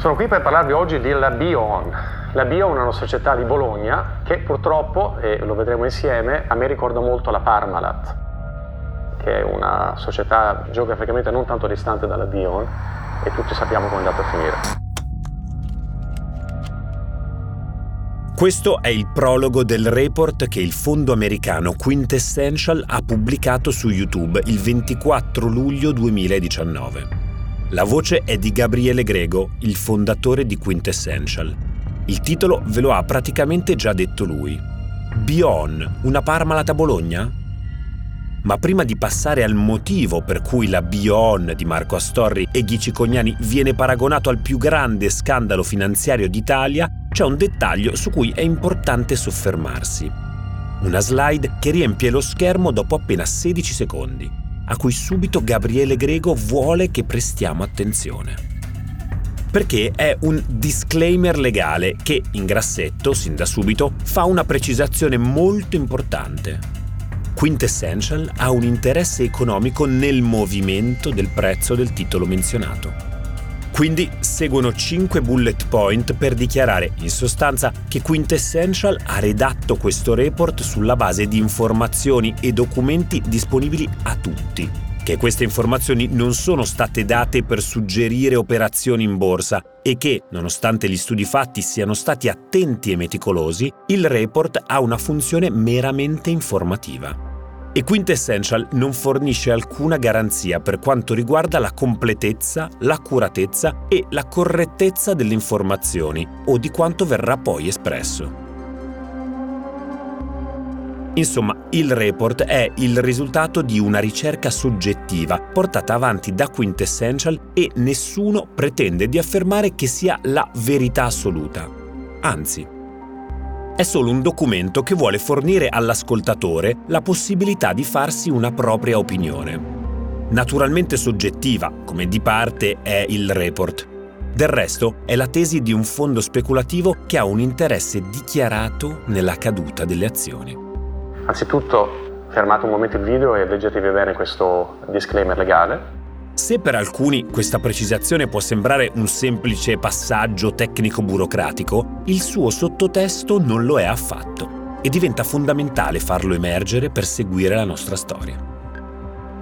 Sono qui per parlarvi oggi della Bion. La Bion è una società di Bologna che purtroppo, e lo vedremo insieme, a me ricorda molto la Parmalat, che è una società geograficamente non tanto distante dalla Bion e tutti sappiamo come è andata a finire. Questo è il prologo del report che il fondo americano Quintessential ha pubblicato su YouTube il 24 luglio 2019. La voce è di Gabriele Grego, il fondatore di Quintessential. Il titolo ve lo ha praticamente già detto lui. Bion, una Parmalat a Bologna? Ma prima di passare al motivo per cui la Bion di Marco Astorri e Ghici Cognani viene paragonato al più grande scandalo finanziario d'Italia, c'è un dettaglio su cui è importante soffermarsi. Una slide che riempie lo schermo dopo appena 16 secondi a cui subito Gabriele Grego vuole che prestiamo attenzione. Perché è un disclaimer legale che, in grassetto, sin da subito, fa una precisazione molto importante. Quintessential ha un interesse economico nel movimento del prezzo del titolo menzionato. Quindi seguono 5 bullet point per dichiarare in sostanza che Quintessential ha redatto questo report sulla base di informazioni e documenti disponibili a tutti, che queste informazioni non sono state date per suggerire operazioni in borsa e che, nonostante gli studi fatti siano stati attenti e meticolosi, il report ha una funzione meramente informativa e Quintessential non fornisce alcuna garanzia per quanto riguarda la completezza, l'accuratezza e la correttezza delle informazioni o di quanto verrà poi espresso. Insomma, il report è il risultato di una ricerca soggettiva portata avanti da Quintessential e nessuno pretende di affermare che sia la verità assoluta. Anzi, è solo un documento che vuole fornire all'ascoltatore la possibilità di farsi una propria opinione. Naturalmente soggettiva, come di parte è il report. Del resto è la tesi di un fondo speculativo che ha un interesse dichiarato nella caduta delle azioni. Anzitutto fermate un momento il video e leggetevi bene questo disclaimer legale. Se per alcuni questa precisazione può sembrare un semplice passaggio tecnico-burocratico, il suo sottotesto non lo è affatto e diventa fondamentale farlo emergere per seguire la nostra storia.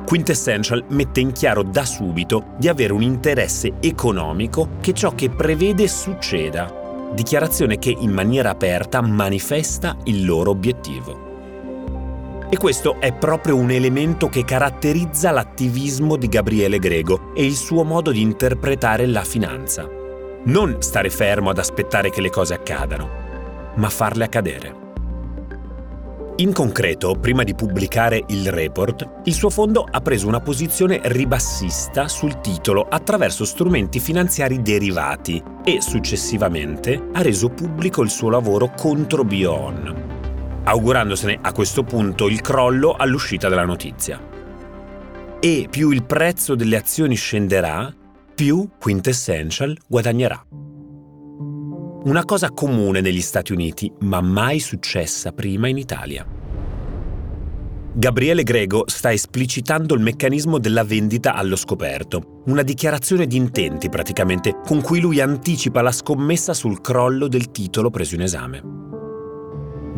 Quintessential mette in chiaro da subito di avere un interesse economico che ciò che prevede succeda, dichiarazione che in maniera aperta manifesta il loro obiettivo. E questo è proprio un elemento che caratterizza l'attivismo di Gabriele Grego e il suo modo di interpretare la finanza. Non stare fermo ad aspettare che le cose accadano, ma farle accadere. In concreto, prima di pubblicare il report, il suo fondo ha preso una posizione ribassista sul titolo attraverso strumenti finanziari derivati e successivamente ha reso pubblico il suo lavoro contro Bion, augurandosene a questo punto il crollo all'uscita della notizia. E più il prezzo delle azioni scenderà, più Quintessential guadagnerà. Una cosa comune negli Stati Uniti, ma mai successa prima in Italia. Gabriele Grego sta esplicitando il meccanismo della vendita allo scoperto, una dichiarazione di intenti praticamente, con cui lui anticipa la scommessa sul crollo del titolo preso in esame.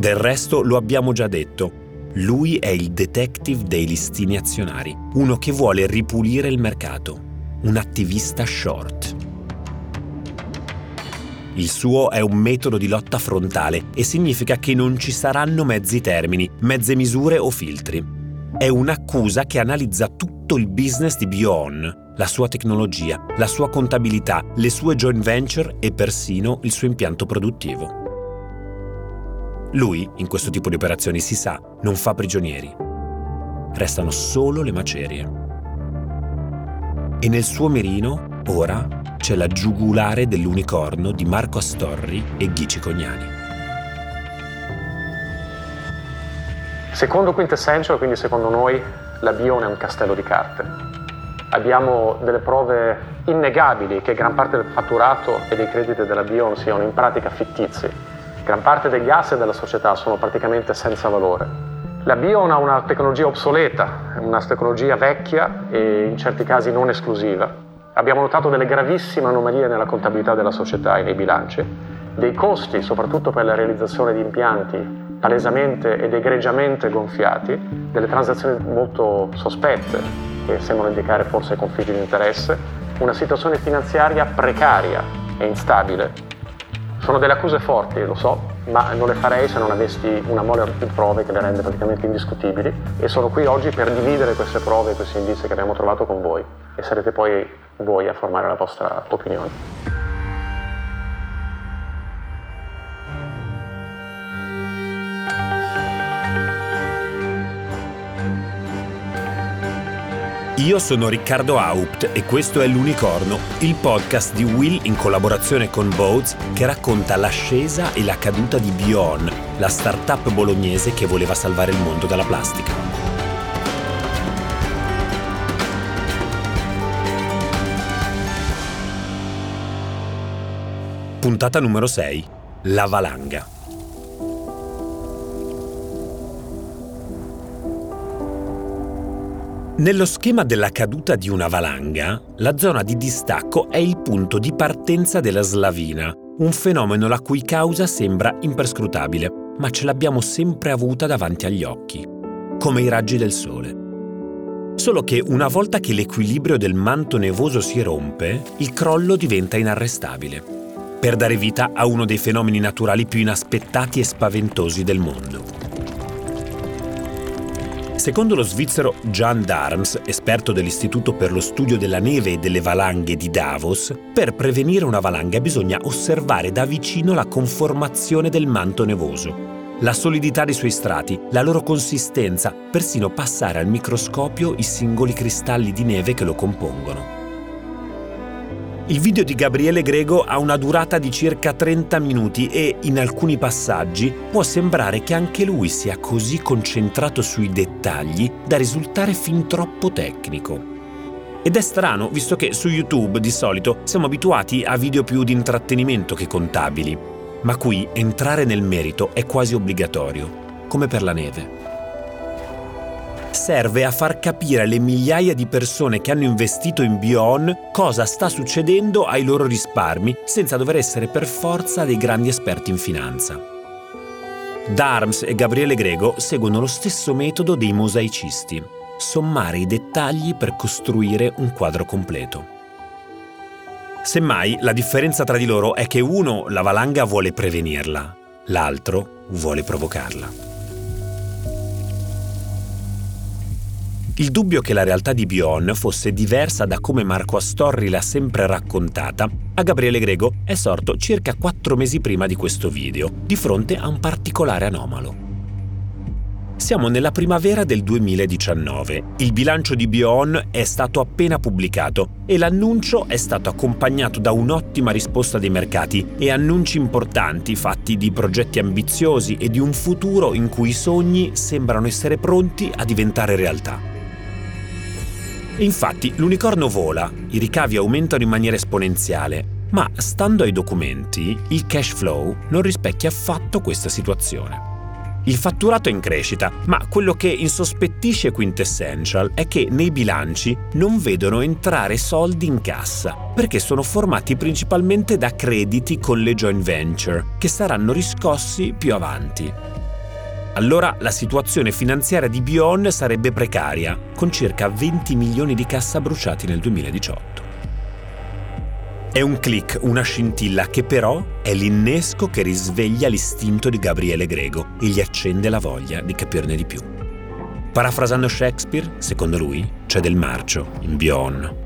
Del resto lo abbiamo già detto, lui è il detective dei listini azionari, uno che vuole ripulire il mercato, un attivista short. Il suo è un metodo di lotta frontale e significa che non ci saranno mezzi termini, mezze misure o filtri. È un'accusa che analizza tutto il business di Bion, la sua tecnologia, la sua contabilità, le sue joint venture e persino il suo impianto produttivo. Lui, in questo tipo di operazioni, si sa, non fa prigionieri. Restano solo le macerie. E nel suo mirino, ora, c'è la giugulare dell'unicorno di Marco Astorri e Ghici Cognani. Secondo Quintessential, quindi secondo noi, la Bion è un castello di carte. Abbiamo delle prove innegabili che gran parte del fatturato e dei crediti della Bion siano in pratica fittizi Gran parte degli asset della società sono praticamente senza valore. La Bion ha una tecnologia obsoleta, una tecnologia vecchia e in certi casi non esclusiva. Abbiamo notato delle gravissime anomalie nella contabilità della società e nei bilanci, dei costi, soprattutto per la realizzazione di impianti palesemente ed egregiamente gonfiati, delle transazioni molto sospette che sembrano indicare forse conflitti di interesse, una situazione finanziaria precaria e instabile. Sono delle accuse forti, lo so, ma non le farei se non avessi una mole di prove che le rende praticamente indiscutibili e sono qui oggi per dividere queste prove e questi indizi che abbiamo trovato con voi e sarete poi voi a formare la vostra opinione. Io sono Riccardo Haupt e questo è L'Unicorno, il podcast di Will in collaborazione con Boats che racconta l'ascesa e la caduta di Bion, la startup bolognese che voleva salvare il mondo dalla plastica. Puntata numero 6. La valanga. Nello schema della caduta di una valanga, la zona di distacco è il punto di partenza della slavina, un fenomeno la cui causa sembra imperscrutabile, ma ce l'abbiamo sempre avuta davanti agli occhi, come i raggi del sole. Solo che una volta che l'equilibrio del manto nevoso si rompe, il crollo diventa inarrestabile, per dare vita a uno dei fenomeni naturali più inaspettati e spaventosi del mondo. Secondo lo svizzero Jan Darms, esperto dell'Istituto per lo studio della neve e delle valanghe di Davos, per prevenire una valanga bisogna osservare da vicino la conformazione del manto nevoso, la solidità dei suoi strati, la loro consistenza, persino passare al microscopio i singoli cristalli di neve che lo compongono. Il video di Gabriele Grego ha una durata di circa 30 minuti e, in alcuni passaggi, può sembrare che anche lui sia così concentrato sui dettagli da risultare fin troppo tecnico. Ed è strano, visto che su YouTube di solito siamo abituati a video più di intrattenimento che contabili, ma qui entrare nel merito è quasi obbligatorio, come per la neve serve a far capire alle migliaia di persone che hanno investito in Bion cosa sta succedendo ai loro risparmi senza dover essere per forza dei grandi esperti in finanza. Darms e Gabriele Grego seguono lo stesso metodo dei mosaicisti, sommare i dettagli per costruire un quadro completo. Semmai la differenza tra di loro è che uno la valanga vuole prevenirla, l'altro vuole provocarla. Il dubbio che la realtà di Bion fosse diversa da come Marco Astorri l'ha sempre raccontata, a Gabriele Grego è sorto circa quattro mesi prima di questo video, di fronte a un particolare anomalo. Siamo nella primavera del 2019. Il bilancio di Bion è stato appena pubblicato e l'annuncio è stato accompagnato da un'ottima risposta dei mercati e annunci importanti fatti di progetti ambiziosi e di un futuro in cui i sogni sembrano essere pronti a diventare realtà. Infatti l'unicorno vola, i ricavi aumentano in maniera esponenziale, ma stando ai documenti, il cash flow non rispecchia affatto questa situazione. Il fatturato è in crescita, ma quello che insospettisce Quintessential è che nei bilanci non vedono entrare soldi in cassa, perché sono formati principalmente da crediti con le joint venture, che saranno riscossi più avanti. Allora la situazione finanziaria di Bion sarebbe precaria, con circa 20 milioni di cassa bruciati nel 2018. È un click, una scintilla che però è l'innesco che risveglia l'istinto di Gabriele Grego e gli accende la voglia di capirne di più. Parafrasando Shakespeare, secondo lui c'è del marcio in Bion.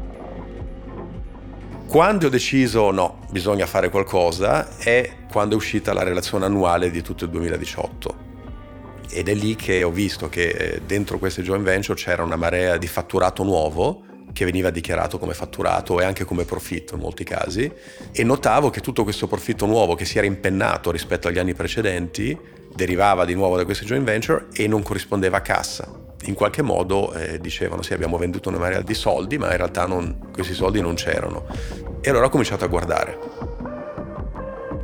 Quando ho deciso no, bisogna fare qualcosa è quando è uscita la relazione annuale di tutto il 2018 ed è lì che ho visto che eh, dentro queste joint venture c'era una marea di fatturato nuovo che veniva dichiarato come fatturato e anche come profitto in molti casi e notavo che tutto questo profitto nuovo che si era impennato rispetto agli anni precedenti derivava di nuovo da queste joint venture e non corrispondeva a cassa. In qualche modo eh, dicevano sì abbiamo venduto una marea di soldi ma in realtà non, questi soldi non c'erano. E allora ho cominciato a guardare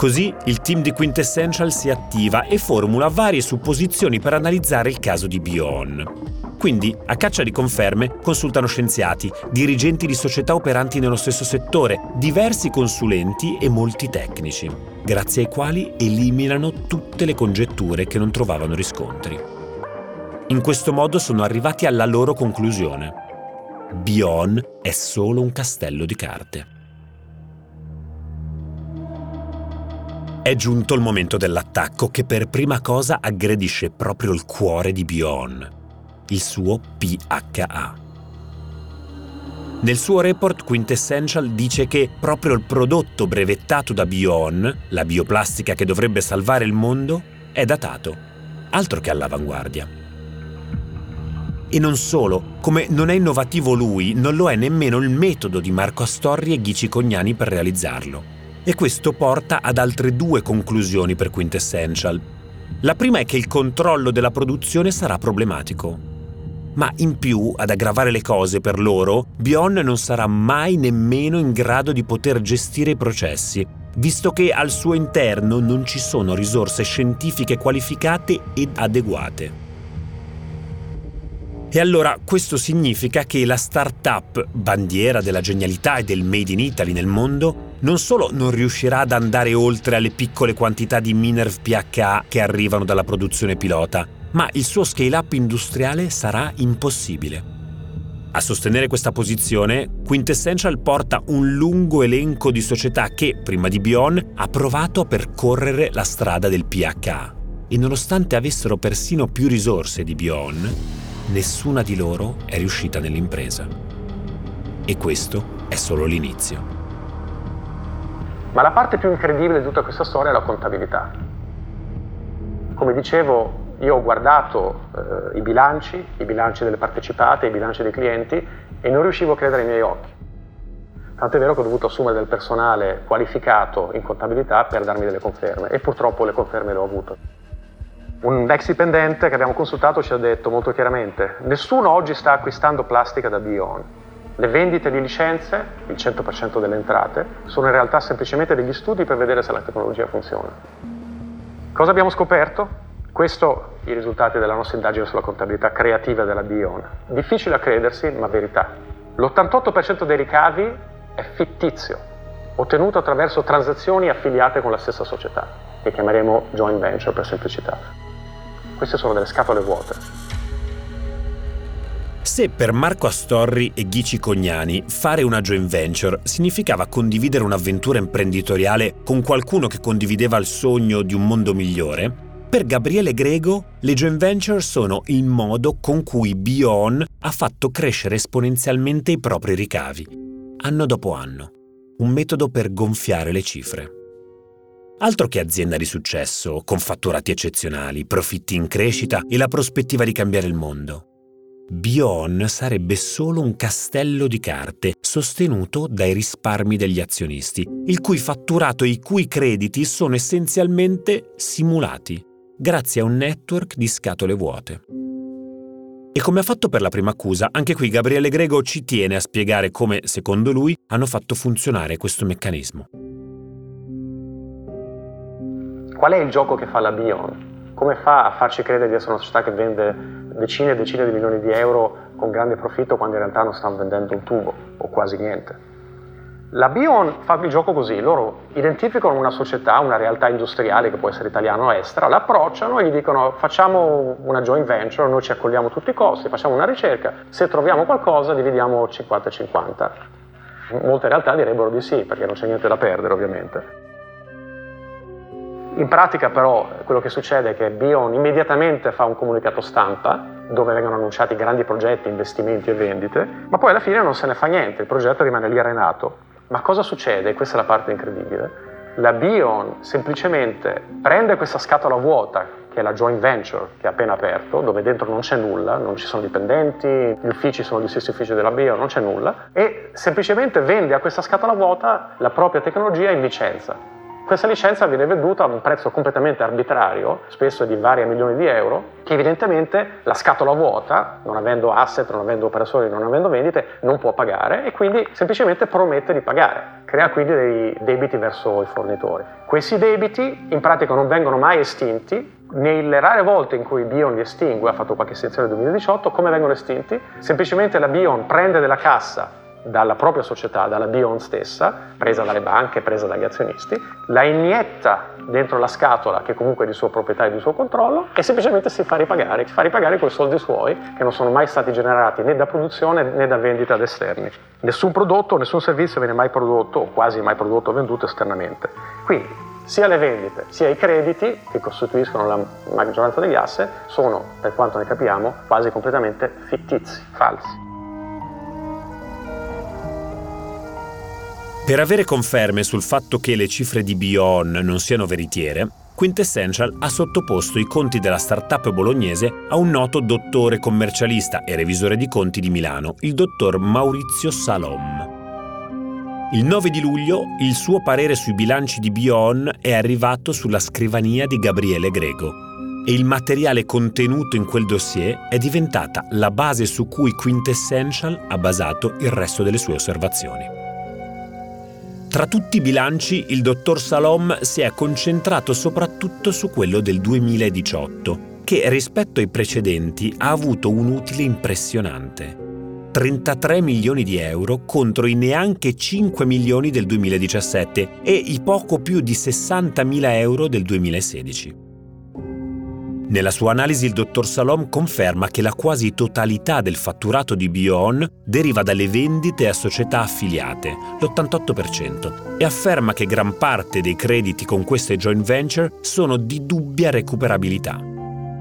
Così il team di Quintessential si attiva e formula varie supposizioni per analizzare il caso di Bion. Quindi, a caccia di conferme, consultano scienziati, dirigenti di società operanti nello stesso settore, diversi consulenti e molti tecnici, grazie ai quali eliminano tutte le congetture che non trovavano riscontri. In questo modo sono arrivati alla loro conclusione. Bion è solo un castello di carte. È giunto il momento dell'attacco che per prima cosa aggredisce proprio il cuore di Bion, il suo PHA. Nel suo report Quintessential dice che proprio il prodotto brevettato da Bion, la bioplastica che dovrebbe salvare il mondo, è datato, altro che all'avanguardia. E non solo, come non è innovativo lui, non lo è nemmeno il metodo di Marco Astorri e Ghici Cognani per realizzarlo. E questo porta ad altre due conclusioni per Quintessential. La prima è che il controllo della produzione sarà problematico, ma in più, ad aggravare le cose per loro, Bion non sarà mai nemmeno in grado di poter gestire i processi, visto che al suo interno non ci sono risorse scientifiche qualificate ed adeguate. E allora questo significa che la start-up, bandiera della genialità e del Made in Italy nel mondo, non solo non riuscirà ad andare oltre alle piccole quantità di Minerv PHA che arrivano dalla produzione pilota, ma il suo scale-up industriale sarà impossibile. A sostenere questa posizione, Quintessential porta un lungo elenco di società che, prima di Bion, ha provato a percorrere la strada del PHA. E nonostante avessero persino più risorse di Bion, nessuna di loro è riuscita nell'impresa. E questo è solo l'inizio. Ma la parte più incredibile di tutta questa storia è la contabilità. Come dicevo, io ho guardato eh, i bilanci, i bilanci delle partecipate, i bilanci dei clienti e non riuscivo a credere ai miei occhi. Tant'è vero che ho dovuto assumere del personale qualificato in contabilità per darmi delle conferme e purtroppo le conferme le ho avute. Un ex dipendente che abbiamo consultato ci ha detto molto chiaramente, nessuno oggi sta acquistando plastica da Bion. Le vendite di licenze, il 100% delle entrate, sono in realtà semplicemente degli studi per vedere se la tecnologia funziona. Cosa abbiamo scoperto? Questo i risultati della nostra indagine sulla contabilità creativa della Bion. Difficile a credersi, ma verità. L'88% dei ricavi è fittizio, ottenuto attraverso transazioni affiliate con la stessa società, che chiameremo joint venture per semplicità. Queste sono delle scatole vuote. Se per Marco Astorri e Ghici Cognani fare una joint venture significava condividere un'avventura imprenditoriale con qualcuno che condivideva il sogno di un mondo migliore, per Gabriele Grego, le joint venture sono il modo con cui Bion ha fatto crescere esponenzialmente i propri ricavi, anno dopo anno. Un metodo per gonfiare le cifre. Altro che azienda di successo, con fatturati eccezionali, profitti in crescita e la prospettiva di cambiare il mondo. Bion sarebbe solo un castello di carte sostenuto dai risparmi degli azionisti, il cui fatturato e i cui crediti sono essenzialmente simulati grazie a un network di scatole vuote. E come ha fatto per la prima accusa, anche qui Gabriele Grego ci tiene a spiegare come, secondo lui, hanno fatto funzionare questo meccanismo. Qual è il gioco che fa la Bion? Come fa a farci credere di essere una società che vende decine e decine di milioni di euro con grande profitto quando in realtà non stanno vendendo un tubo o quasi niente? La Bion fa il gioco così, loro identificano una società, una realtà industriale che può essere italiana o estera, l'approcciano e gli dicono facciamo una joint venture, noi ci accogliamo tutti i costi, facciamo una ricerca, se troviamo qualcosa dividiamo 50-50. Molte realtà direbbero di sì, perché non c'è niente da perdere ovviamente. In pratica però quello che succede è che Bion immediatamente fa un comunicato stampa dove vengono annunciati grandi progetti, investimenti e vendite, ma poi alla fine non se ne fa niente, il progetto rimane lì arenato ma cosa succede? Questa è la parte incredibile. La Bion semplicemente prende questa scatola vuota, che è la joint venture che è appena aperto, dove dentro non c'è nulla, non ci sono dipendenti, gli uffici sono gli stessi uffici della Bion, non c'è nulla, e semplicemente vende a questa scatola vuota la propria tecnologia in licenza. Questa licenza viene venduta a un prezzo completamente arbitrario, spesso di vari milioni di euro, che evidentemente la scatola vuota, non avendo asset, non avendo operatori, non avendo vendite, non può pagare e quindi semplicemente promette di pagare. crea quindi dei debiti verso i fornitori. Questi debiti in pratica non vengono mai estinti, nelle rare volte in cui Bion li estingue, ha fatto qualche estinzione nel 2018, come vengono estinti? Semplicemente la Bion prende della cassa dalla propria società, dalla Bion stessa, presa dalle banche, presa dagli azionisti, la inietta dentro la scatola che comunque è di sua proprietà e di suo controllo e semplicemente si fa ripagare, si fa ripagare quei soldi suoi che non sono mai stati generati né da produzione né da vendita ad esterni. Nessun prodotto, nessun servizio viene mai prodotto o quasi mai prodotto o venduto esternamente. Quindi sia le vendite sia i crediti, che costituiscono la maggioranza degli asset, sono, per quanto ne capiamo, quasi completamente fittizi, falsi. Per avere conferme sul fatto che le cifre di Bion non siano veritiere, Quintessential ha sottoposto i conti della startup bolognese a un noto dottore commercialista e revisore di conti di Milano, il dottor Maurizio Salom. Il 9 di luglio il suo parere sui bilanci di Bion è arrivato sulla scrivania di Gabriele Grego e il materiale contenuto in quel dossier è diventata la base su cui Quintessential ha basato il resto delle sue osservazioni. Tra tutti i bilanci, il dottor Salom si è concentrato soprattutto su quello del 2018, che rispetto ai precedenti ha avuto un utile impressionante. 33 milioni di euro contro i neanche 5 milioni del 2017 e i poco più di 60 mila euro del 2016. Nella sua analisi il dottor Salom conferma che la quasi totalità del fatturato di Bion deriva dalle vendite a società affiliate, l'88%, e afferma che gran parte dei crediti con queste joint venture sono di dubbia recuperabilità.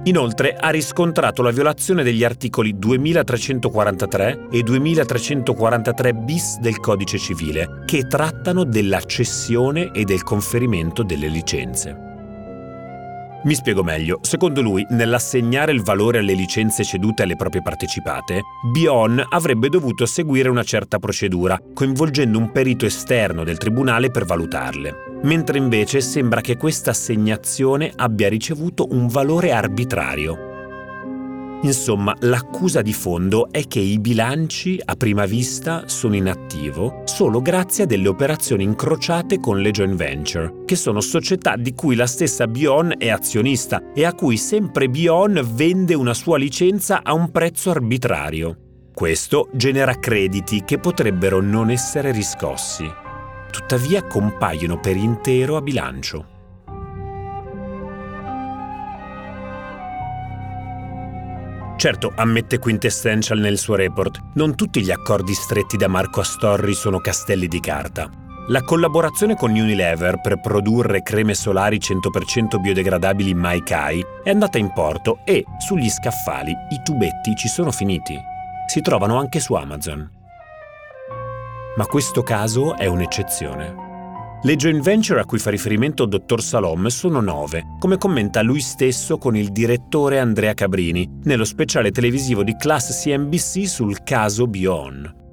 Inoltre ha riscontrato la violazione degli articoli 2343 e 2343 bis del Codice civile, che trattano della cessione e del conferimento delle licenze. Mi spiego meglio. Secondo lui, nell'assegnare il valore alle licenze cedute alle proprie partecipate, Bion avrebbe dovuto seguire una certa procedura, coinvolgendo un perito esterno del tribunale per valutarle. Mentre invece sembra che questa assegnazione abbia ricevuto un valore arbitrario, Insomma, l'accusa di fondo è che i bilanci a prima vista sono in attivo solo grazie a delle operazioni incrociate con le joint venture, che sono società di cui la stessa Bion è azionista e a cui sempre Bion vende una sua licenza a un prezzo arbitrario. Questo genera crediti che potrebbero non essere riscossi. Tuttavia compaiono per intero a bilancio. Certo, ammette Quintessential nel suo report, non tutti gli accordi stretti da Marco Astorri sono castelli di carta. La collaborazione con Unilever per produrre creme solari 100% biodegradabili Maikai è andata in porto e, sugli scaffali, i tubetti ci sono finiti. Si trovano anche su Amazon. Ma questo caso è un'eccezione. Le joint venture a cui fa riferimento dottor Salom sono nove, come commenta lui stesso con il direttore Andrea Cabrini, nello speciale televisivo di Class CNBC sul caso Bion.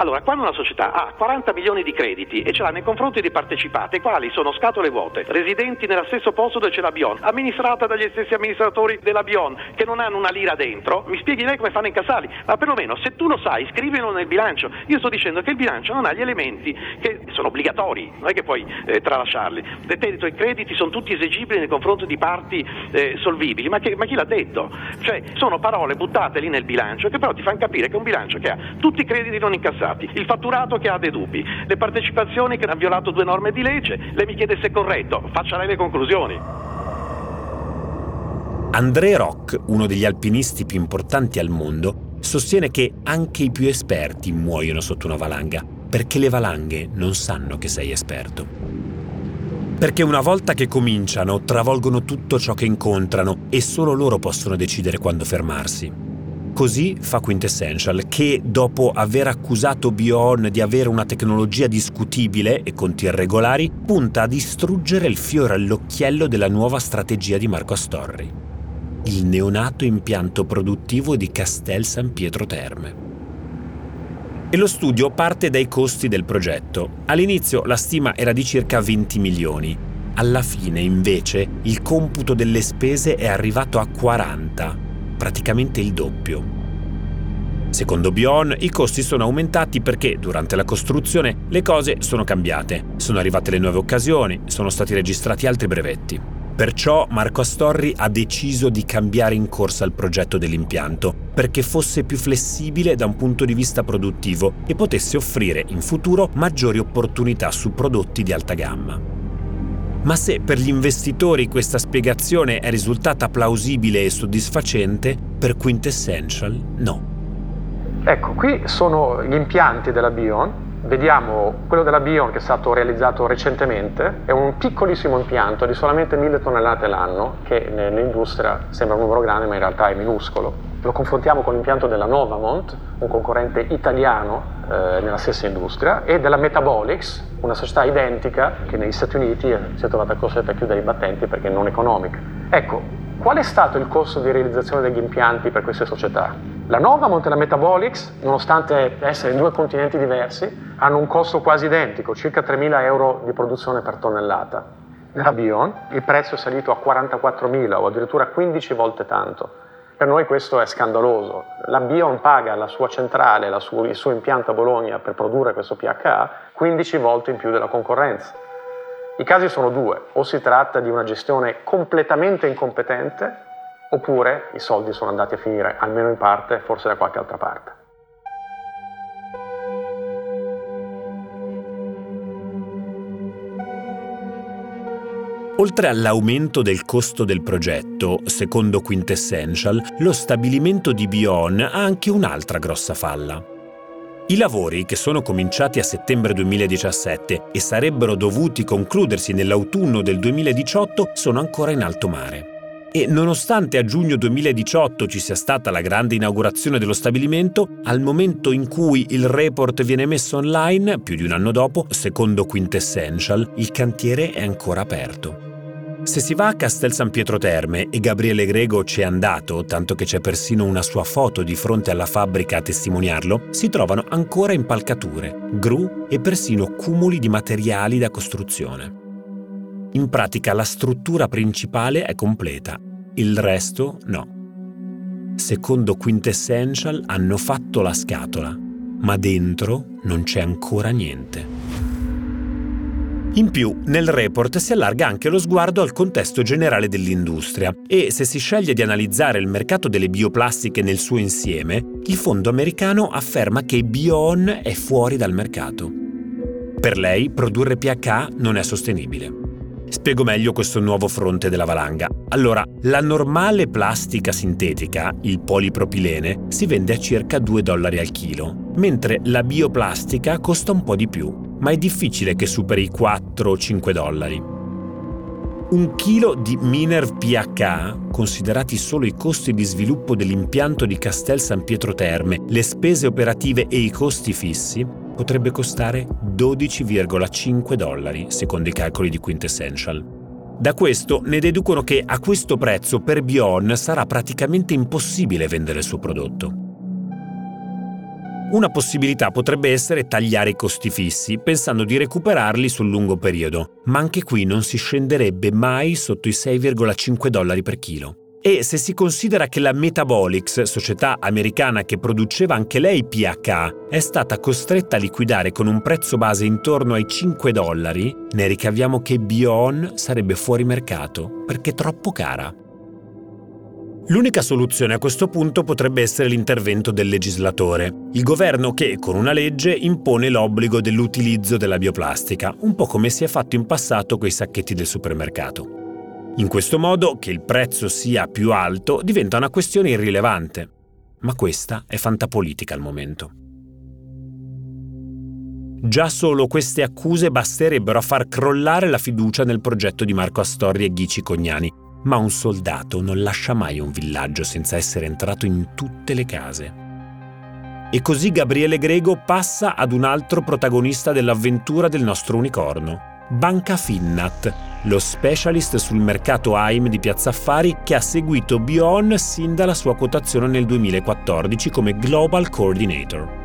Allora, quando una società ha 40 milioni di crediti e ce l'ha nei confronti di partecipate, quali sono scatole vuote, residenti nello stesso posto dove c'è la Bion, amministrata dagli stessi amministratori della Bion, che non hanno una lira dentro, mi spieghi lei come fanno a incassarli? Ma perlomeno, se tu lo sai, scrivilo nel bilancio. Io sto dicendo che il bilancio non ha gli elementi che sono obbligatori, non è che puoi eh, tralasciarli. Detto, i crediti sono tutti esigibili nei confronti di parti eh, solvibili, ma, che, ma chi l'ha detto? Cioè, sono parole buttate lì nel bilancio che però ti fanno capire che è un bilancio che ha tutti i crediti non incassati stati, il fatturato che ha dei dubbi, le partecipazioni che hanno violato due norme di legge, lei mi chiede se è corretto, faccia lei le conclusioni. André Rock, uno degli alpinisti più importanti al mondo, sostiene che anche i più esperti muoiono sotto una valanga, perché le valanghe non sanno che sei esperto. Perché una volta che cominciano, travolgono tutto ciò che incontrano e solo loro possono decidere quando fermarsi. Così fa Quintessential, che dopo aver accusato Bion di avere una tecnologia discutibile e conti irregolari, punta a distruggere il fiore all'occhiello della nuova strategia di Marco Astorri, il neonato impianto produttivo di Castel San Pietro Terme. E lo studio parte dai costi del progetto. All'inizio la stima era di circa 20 milioni. Alla fine, invece, il computo delle spese è arrivato a 40 praticamente il doppio. Secondo Bion, i costi sono aumentati perché durante la costruzione le cose sono cambiate, sono arrivate le nuove occasioni, sono stati registrati altri brevetti. Perciò Marco Astorri ha deciso di cambiare in corsa il progetto dell'impianto perché fosse più flessibile da un punto di vista produttivo e potesse offrire in futuro maggiori opportunità su prodotti di alta gamma. Ma se per gli investitori questa spiegazione è risultata plausibile e soddisfacente, per Quintessential no. Ecco, qui sono gli impianti della Bion. Vediamo quello della Bion che è stato realizzato recentemente, è un piccolissimo impianto di solamente 1000 tonnellate l'anno, che nell'industria sembra un numero grande ma in realtà è minuscolo. Lo confrontiamo con l'impianto della Novamont, un concorrente italiano eh, nella stessa industria, e della Metabolics, una società identica che negli Stati Uniti si è trovata costretta a chiudere i battenti perché non economica. Ecco, qual è stato il costo di realizzazione degli impianti per queste società? La Novamont e la Metabolics, nonostante essere in due continenti diversi, hanno un costo quasi identico, circa 3.000 euro di produzione per tonnellata. Nella Bion il prezzo è salito a 44.000 o addirittura 15 volte tanto. Per noi questo è scandaloso. La Bion paga la sua centrale, la sua, il suo impianto a Bologna per produrre questo PHA 15 volte in più della concorrenza. I casi sono due, o si tratta di una gestione completamente incompetente, oppure i soldi sono andati a finire, almeno in parte, forse da qualche altra parte. Oltre all'aumento del costo del progetto, secondo Quintessential, lo stabilimento di Bion ha anche un'altra grossa falla. I lavori, che sono cominciati a settembre 2017 e sarebbero dovuti concludersi nell'autunno del 2018, sono ancora in alto mare. E nonostante a giugno 2018 ci sia stata la grande inaugurazione dello stabilimento, al momento in cui il report viene messo online, più di un anno dopo, secondo Quintessential, il cantiere è ancora aperto. Se si va a Castel San Pietro Terme e Gabriele Grego ci è andato, tanto che c'è persino una sua foto di fronte alla fabbrica a testimoniarlo, si trovano ancora impalcature, gru e persino cumuli di materiali da costruzione. In pratica la struttura principale è completa, il resto no. Secondo Quintessential hanno fatto la scatola, ma dentro non c'è ancora niente. In più, nel report si allarga anche lo sguardo al contesto generale dell'industria e se si sceglie di analizzare il mercato delle bioplastiche nel suo insieme, il fondo americano afferma che Bion è fuori dal mercato. Per lei produrre pH non è sostenibile. Spiego meglio questo nuovo fronte della valanga. Allora, la normale plastica sintetica, il polipropilene, si vende a circa 2 dollari al chilo, mentre la bioplastica costa un po' di più, ma è difficile che superi i 4 o 5 dollari. Un chilo di Minerv PH, considerati solo i costi di sviluppo dell'impianto di Castel San Pietro Terme, le spese operative e i costi fissi, potrebbe costare 12,5 dollari, secondo i calcoli di Quintessential. Da questo ne deducono che a questo prezzo per Bion sarà praticamente impossibile vendere il suo prodotto. Una possibilità potrebbe essere tagliare i costi fissi, pensando di recuperarli sul lungo periodo, ma anche qui non si scenderebbe mai sotto i 6,5 dollari per chilo. E se si considera che la Metabolics, società americana che produceva anche lei PH, è stata costretta a liquidare con un prezzo base intorno ai 5 dollari, ne ricaviamo che Bion sarebbe fuori mercato perché troppo cara. L'unica soluzione a questo punto potrebbe essere l'intervento del legislatore, il governo che, con una legge, impone l'obbligo dell'utilizzo della bioplastica, un po' come si è fatto in passato con i sacchetti del supermercato. In questo modo, che il prezzo sia più alto diventa una questione irrilevante. Ma questa è fantapolitica al momento. Già solo queste accuse basterebbero a far crollare la fiducia nel progetto di Marco Astorri e Ghici Cognani, ma un soldato non lascia mai un villaggio senza essere entrato in tutte le case. E così Gabriele Grego passa ad un altro protagonista dell'avventura del nostro unicorno, Banca Finnat, lo specialist sul mercato AIM di Piazza Affari che ha seguito Bion sin dalla sua quotazione nel 2014 come Global Coordinator.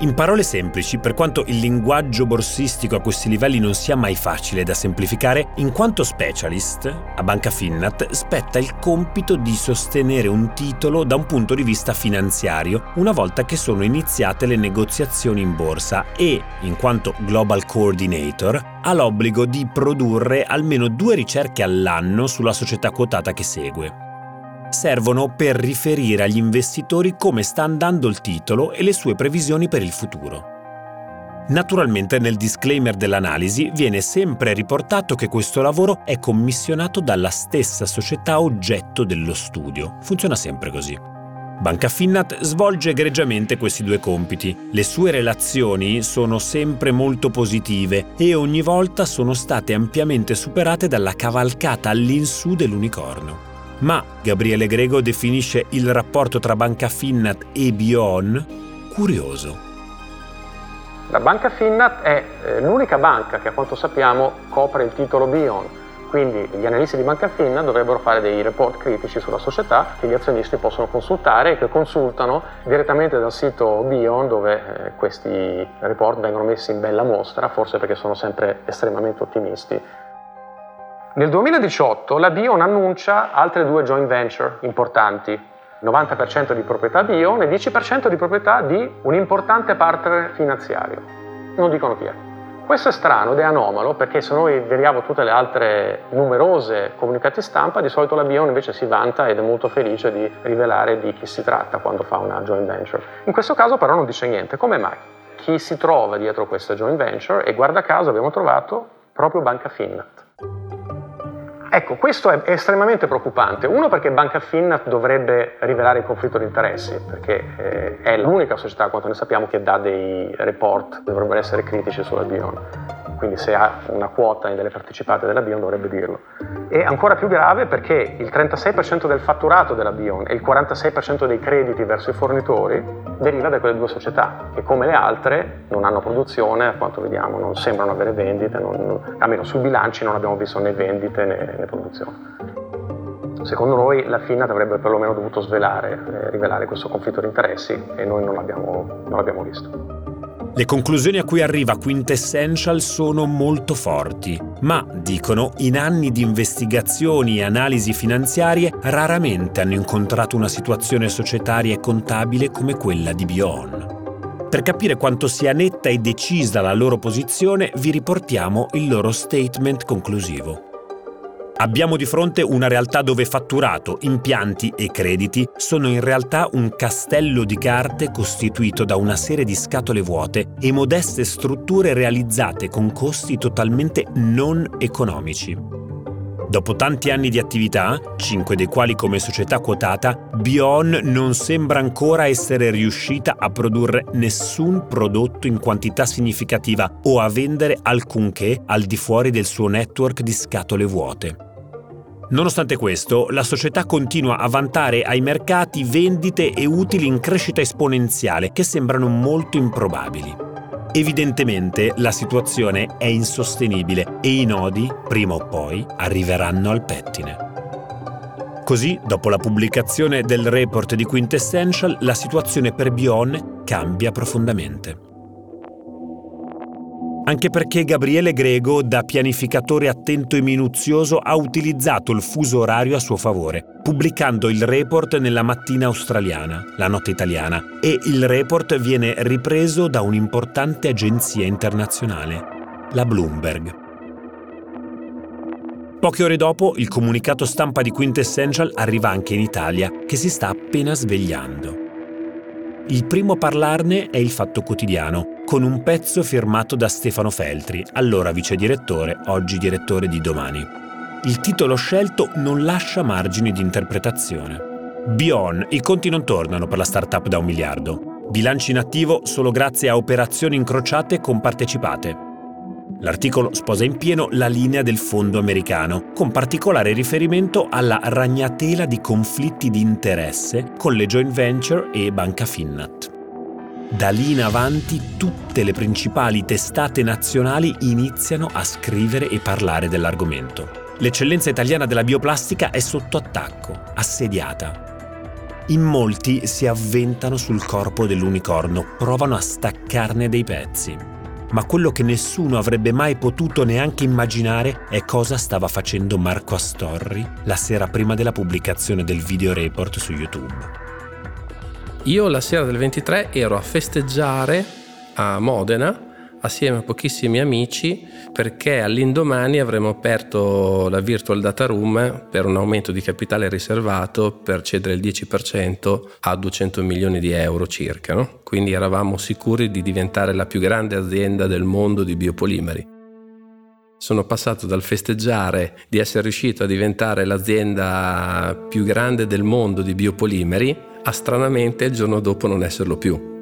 In parole semplici, per quanto il linguaggio borsistico a questi livelli non sia mai facile da semplificare, in quanto specialist, a Banca Finnat spetta il compito di sostenere un titolo da un punto di vista finanziario una volta che sono iniziate le negoziazioni in borsa e, in quanto Global Coordinator, ha l'obbligo di produrre almeno due ricerche all'anno sulla società quotata che segue servono per riferire agli investitori come sta andando il titolo e le sue previsioni per il futuro. Naturalmente nel disclaimer dell'analisi viene sempre riportato che questo lavoro è commissionato dalla stessa società oggetto dello studio. Funziona sempre così. Banca Finnat svolge egregiamente questi due compiti. Le sue relazioni sono sempre molto positive e ogni volta sono state ampiamente superate dalla cavalcata all'insù dell'unicorno ma Gabriele Grego definisce il rapporto tra Banca Finnat e Bion curioso. La Banca Finnat è eh, l'unica banca che a quanto sappiamo copre il titolo Bion, quindi gli analisti di Banca Finnat dovrebbero fare dei report critici sulla società che gli azionisti possono consultare e che consultano direttamente dal sito Bion dove eh, questi report vengono messi in bella mostra, forse perché sono sempre estremamente ottimisti nel 2018 la Bion annuncia altre due joint venture importanti, 90% di proprietà Bion e 10% di proprietà di un importante partner finanziario. Non dicono chi è. Questo è strano ed è anomalo perché se noi vediamo tutte le altre numerose comunicati stampa, di solito la Bion invece si vanta ed è molto felice di rivelare di chi si tratta quando fa una joint venture. In questo caso però non dice niente. Come mai? Chi si trova dietro questa joint venture? E guarda caso abbiamo trovato proprio Banca Finnat. Ecco, questo è estremamente preoccupante. Uno perché Banca Finnat dovrebbe rivelare il conflitto di interessi, perché eh, è l'unica società, quanto ne sappiamo, che dà dei report, dovrebbero essere critici sulla Bion quindi se ha una quota delle partecipate della Bion dovrebbe dirlo. E ancora più grave perché il 36% del fatturato della Bion e il 46% dei crediti verso i fornitori deriva da quelle due società che come le altre non hanno produzione, a quanto vediamo non sembrano avere vendite, non, almeno sui bilanci non abbiamo visto né vendite né, né produzione. Secondo noi la FINAT avrebbe perlomeno dovuto svelare, eh, rivelare questo conflitto di interessi e noi non l'abbiamo, non l'abbiamo visto. Le conclusioni a cui arriva Quintessential sono molto forti, ma, dicono, in anni di investigazioni e analisi finanziarie raramente hanno incontrato una situazione societaria e contabile come quella di Bion. Per capire quanto sia netta e decisa la loro posizione, vi riportiamo il loro statement conclusivo. Abbiamo di fronte una realtà dove fatturato, impianti e crediti sono in realtà un castello di carte costituito da una serie di scatole vuote e modeste strutture realizzate con costi totalmente non economici. Dopo tanti anni di attività, cinque dei quali come società quotata, Bion non sembra ancora essere riuscita a produrre nessun prodotto in quantità significativa o a vendere alcunché al di fuori del suo network di scatole vuote. Nonostante questo, la società continua a vantare ai mercati vendite e utili in crescita esponenziale che sembrano molto improbabili. Evidentemente la situazione è insostenibile e i nodi, prima o poi, arriveranno al pettine. Così, dopo la pubblicazione del report di Quintessential, la situazione per Bion cambia profondamente anche perché Gabriele Grego, da pianificatore attento e minuzioso, ha utilizzato il fuso orario a suo favore, pubblicando il report nella mattina australiana, la notte italiana, e il report viene ripreso da un'importante agenzia internazionale, la Bloomberg. Poche ore dopo, il comunicato stampa di Quintessential arriva anche in Italia, che si sta appena svegliando. Il primo a parlarne è il Fatto Quotidiano, con un pezzo firmato da Stefano Feltri, allora vice direttore, oggi direttore di Domani. Il titolo scelto non lascia margini di interpretazione. Bion, i conti non tornano per la startup da un miliardo. Bilanci in attivo solo grazie a operazioni incrociate con partecipate. L'articolo sposa in pieno la linea del fondo americano, con particolare riferimento alla ragnatela di conflitti di interesse con le joint venture e Banca Finnat. Da lì in avanti tutte le principali testate nazionali iniziano a scrivere e parlare dell'argomento. L'eccellenza italiana della bioplastica è sotto attacco, assediata. In molti si avventano sul corpo dell'unicorno, provano a staccarne dei pezzi. Ma quello che nessuno avrebbe mai potuto neanche immaginare è cosa stava facendo Marco Astorri la sera prima della pubblicazione del video report su YouTube. Io la sera del 23 ero a festeggiare a Modena assieme a pochissimi amici perché all'indomani avremo aperto la Virtual Data Room per un aumento di capitale riservato per cedere il 10% a 200 milioni di euro circa. No? Quindi eravamo sicuri di diventare la più grande azienda del mondo di biopolimeri. Sono passato dal festeggiare di essere riuscito a diventare l'azienda più grande del mondo di biopolimeri a stranamente il giorno dopo non esserlo più.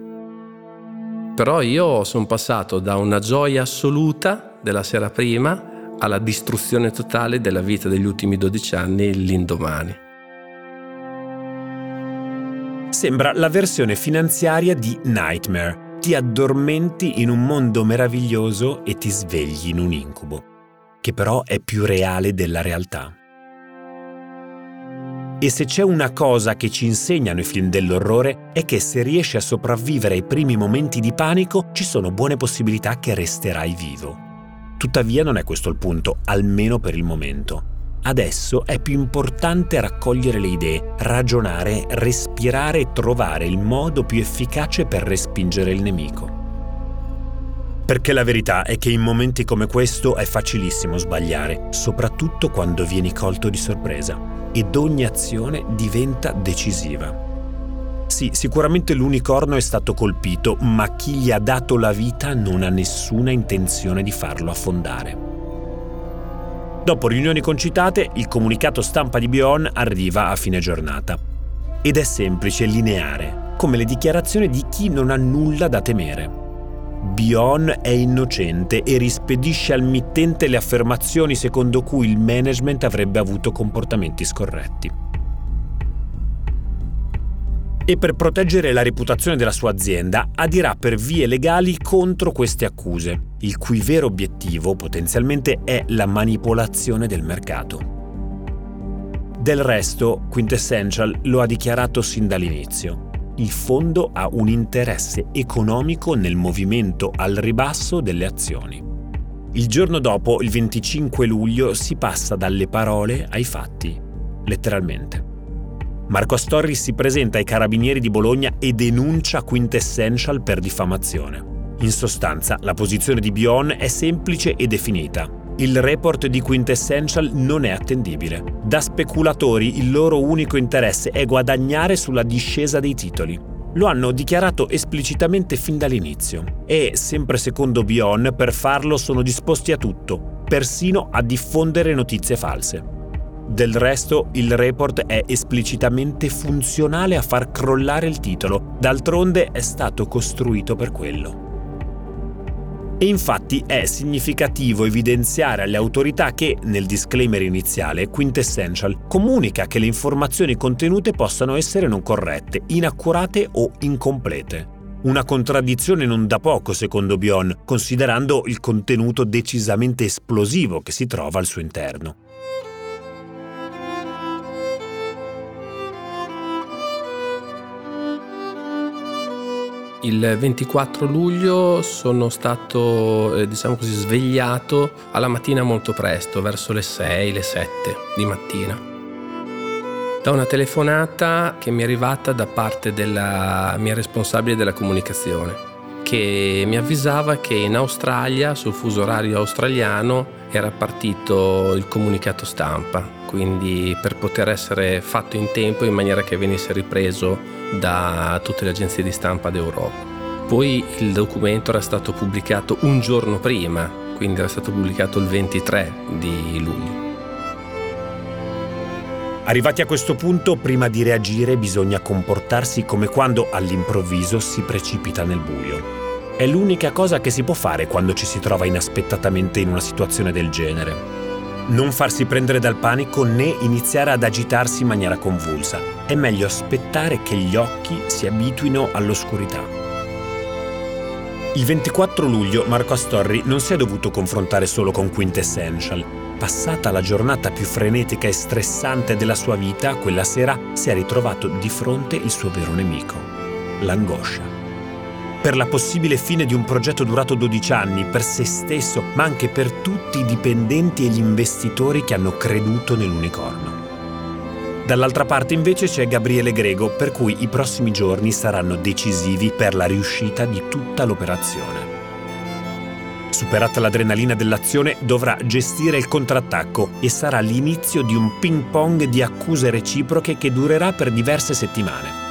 Però io sono passato da una gioia assoluta della sera prima alla distruzione totale della vita degli ultimi 12 anni l'indomani. Sembra la versione finanziaria di Nightmare. Ti addormenti in un mondo meraviglioso e ti svegli in un incubo, che però è più reale della realtà. E se c'è una cosa che ci insegnano i film dell'orrore è che se riesci a sopravvivere ai primi momenti di panico ci sono buone possibilità che resterai vivo. Tuttavia non è questo il punto, almeno per il momento. Adesso è più importante raccogliere le idee, ragionare, respirare e trovare il modo più efficace per respingere il nemico. Perché la verità è che in momenti come questo è facilissimo sbagliare, soprattutto quando vieni colto di sorpresa ed ogni azione diventa decisiva. Sì, sicuramente l'unicorno è stato colpito, ma chi gli ha dato la vita non ha nessuna intenzione di farlo affondare. Dopo riunioni concitate, il comunicato stampa di Bion arriva a fine giornata. Ed è semplice e lineare, come le dichiarazioni di chi non ha nulla da temere. Bion è innocente e rispedisce al mittente le affermazioni secondo cui il management avrebbe avuto comportamenti scorretti. E per proteggere la reputazione della sua azienda adirà per vie legali contro queste accuse, il cui vero obiettivo potenzialmente è la manipolazione del mercato. Del resto, Quintessential lo ha dichiarato sin dall'inizio il fondo ha un interesse economico nel movimento al ribasso delle azioni. Il giorno dopo, il 25 luglio, si passa dalle parole ai fatti, letteralmente. Marco Astorri si presenta ai carabinieri di Bologna e denuncia Quintessential per diffamazione. In sostanza, la posizione di Bion è semplice e definita. Il report di Quintessential non è attendibile. Da speculatori il loro unico interesse è guadagnare sulla discesa dei titoli. Lo hanno dichiarato esplicitamente fin dall'inizio e, sempre secondo Bion, per farlo sono disposti a tutto, persino a diffondere notizie false. Del resto, il report è esplicitamente funzionale a far crollare il titolo, d'altronde è stato costruito per quello. E infatti è significativo evidenziare alle autorità che, nel disclaimer iniziale, Quintessential comunica che le informazioni contenute possano essere non corrette, inaccurate o incomplete. Una contraddizione non da poco, secondo Bion, considerando il contenuto decisamente esplosivo che si trova al suo interno. Il 24 luglio sono stato, eh, diciamo così, svegliato alla mattina molto presto, verso le 6, le 7 di mattina. Da una telefonata che mi è arrivata da parte della mia responsabile della comunicazione, che mi avvisava che in Australia, sul fuso orario australiano, era partito il comunicato stampa, quindi per poter essere fatto in tempo in maniera che venisse ripreso da tutte le agenzie di stampa d'Europa. Poi il documento era stato pubblicato un giorno prima, quindi era stato pubblicato il 23 di luglio. Arrivati a questo punto, prima di reagire bisogna comportarsi come quando all'improvviso si precipita nel buio. È l'unica cosa che si può fare quando ci si trova inaspettatamente in una situazione del genere non farsi prendere dal panico né iniziare ad agitarsi in maniera convulsa. È meglio aspettare che gli occhi si abituino all'oscurità. Il 24 luglio Marco Astorri non si è dovuto confrontare solo con Quintessential. passata la giornata più frenetica e stressante della sua vita, quella sera si è ritrovato di fronte il suo vero nemico, l'angoscia. Per la possibile fine di un progetto durato 12 anni, per se stesso, ma anche per tutti i dipendenti e gli investitori che hanno creduto nell'unicorno. Dall'altra parte invece c'è Gabriele Grego, per cui i prossimi giorni saranno decisivi per la riuscita di tutta l'operazione. Superata l'adrenalina dell'azione, dovrà gestire il contrattacco e sarà l'inizio di un ping pong di accuse reciproche che durerà per diverse settimane.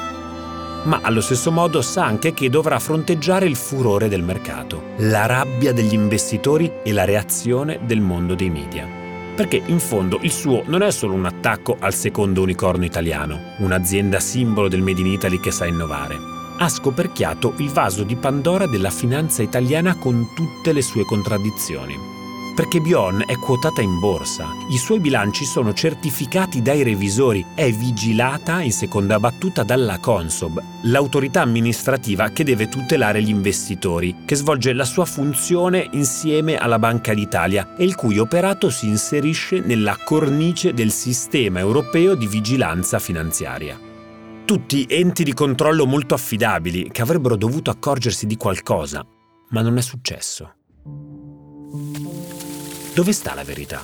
Ma allo stesso modo sa anche che dovrà fronteggiare il furore del mercato, la rabbia degli investitori e la reazione del mondo dei media perché in fondo il suo non è solo un attacco al secondo unicorno italiano, un'azienda simbolo del Made in Italy che sa innovare. Ha scoperchiato il vaso di Pandora della finanza italiana con tutte le sue contraddizioni perché Bion è quotata in borsa, i suoi bilanci sono certificati dai revisori, è vigilata in seconda battuta dalla Consob, l'autorità amministrativa che deve tutelare gli investitori, che svolge la sua funzione insieme alla Banca d'Italia e il cui operato si inserisce nella cornice del sistema europeo di vigilanza finanziaria. Tutti enti di controllo molto affidabili che avrebbero dovuto accorgersi di qualcosa, ma non è successo. Dove sta la verità?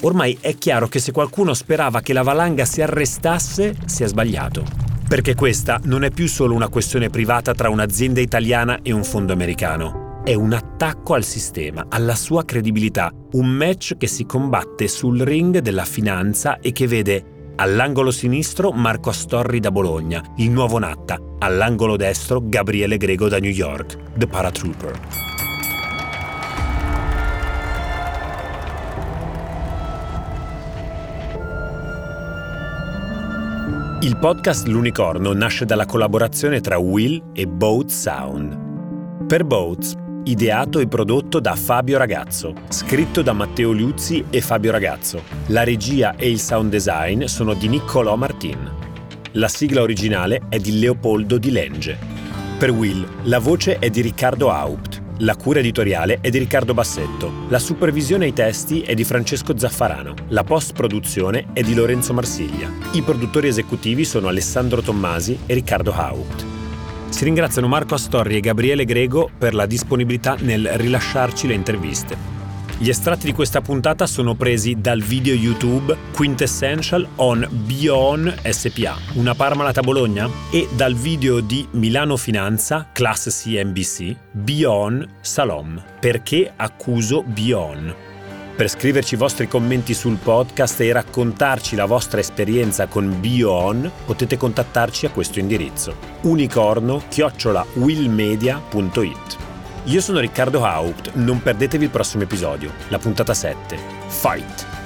Ormai è chiaro che se qualcuno sperava che la valanga si arrestasse, si è sbagliato. Perché questa non è più solo una questione privata tra un'azienda italiana e un fondo americano. È un attacco al sistema, alla sua credibilità, un match che si combatte sul ring della finanza e che vede all'angolo sinistro Marco Astorri da Bologna, il nuovo Natta, all'angolo destro Gabriele Grego da New York, The Paratrooper. Il podcast L'Unicorno nasce dalla collaborazione tra Will e Boat Sound. Per Boats, ideato e prodotto da Fabio Ragazzo, scritto da Matteo Liuzzi e Fabio Ragazzo. La regia e il sound design sono di Niccolò Martin. La sigla originale è di Leopoldo Di Lenge. Per Will, la voce è di Riccardo Haupt. La cura editoriale è di Riccardo Bassetto, la supervisione ai testi è di Francesco Zaffarano, la post-produzione è di Lorenzo Marsiglia. I produttori esecutivi sono Alessandro Tommasi e Riccardo Haupt. Si ringraziano Marco Astorri e Gabriele Grego per la disponibilità nel rilasciarci le interviste. Gli estratti di questa puntata sono presi dal video YouTube Quintessential on Bion SPA, una Parmalat a Bologna, e dal video di Milano Finanza, Class CNBC, Bion Salom, perché accuso Bion. Per scriverci i vostri commenti sul podcast e raccontarci la vostra esperienza con Bion, potete contattarci a questo indirizzo unicorno-willmedia.it. Io sono Riccardo Haupt, non perdetevi il prossimo episodio, la puntata 7, Fight!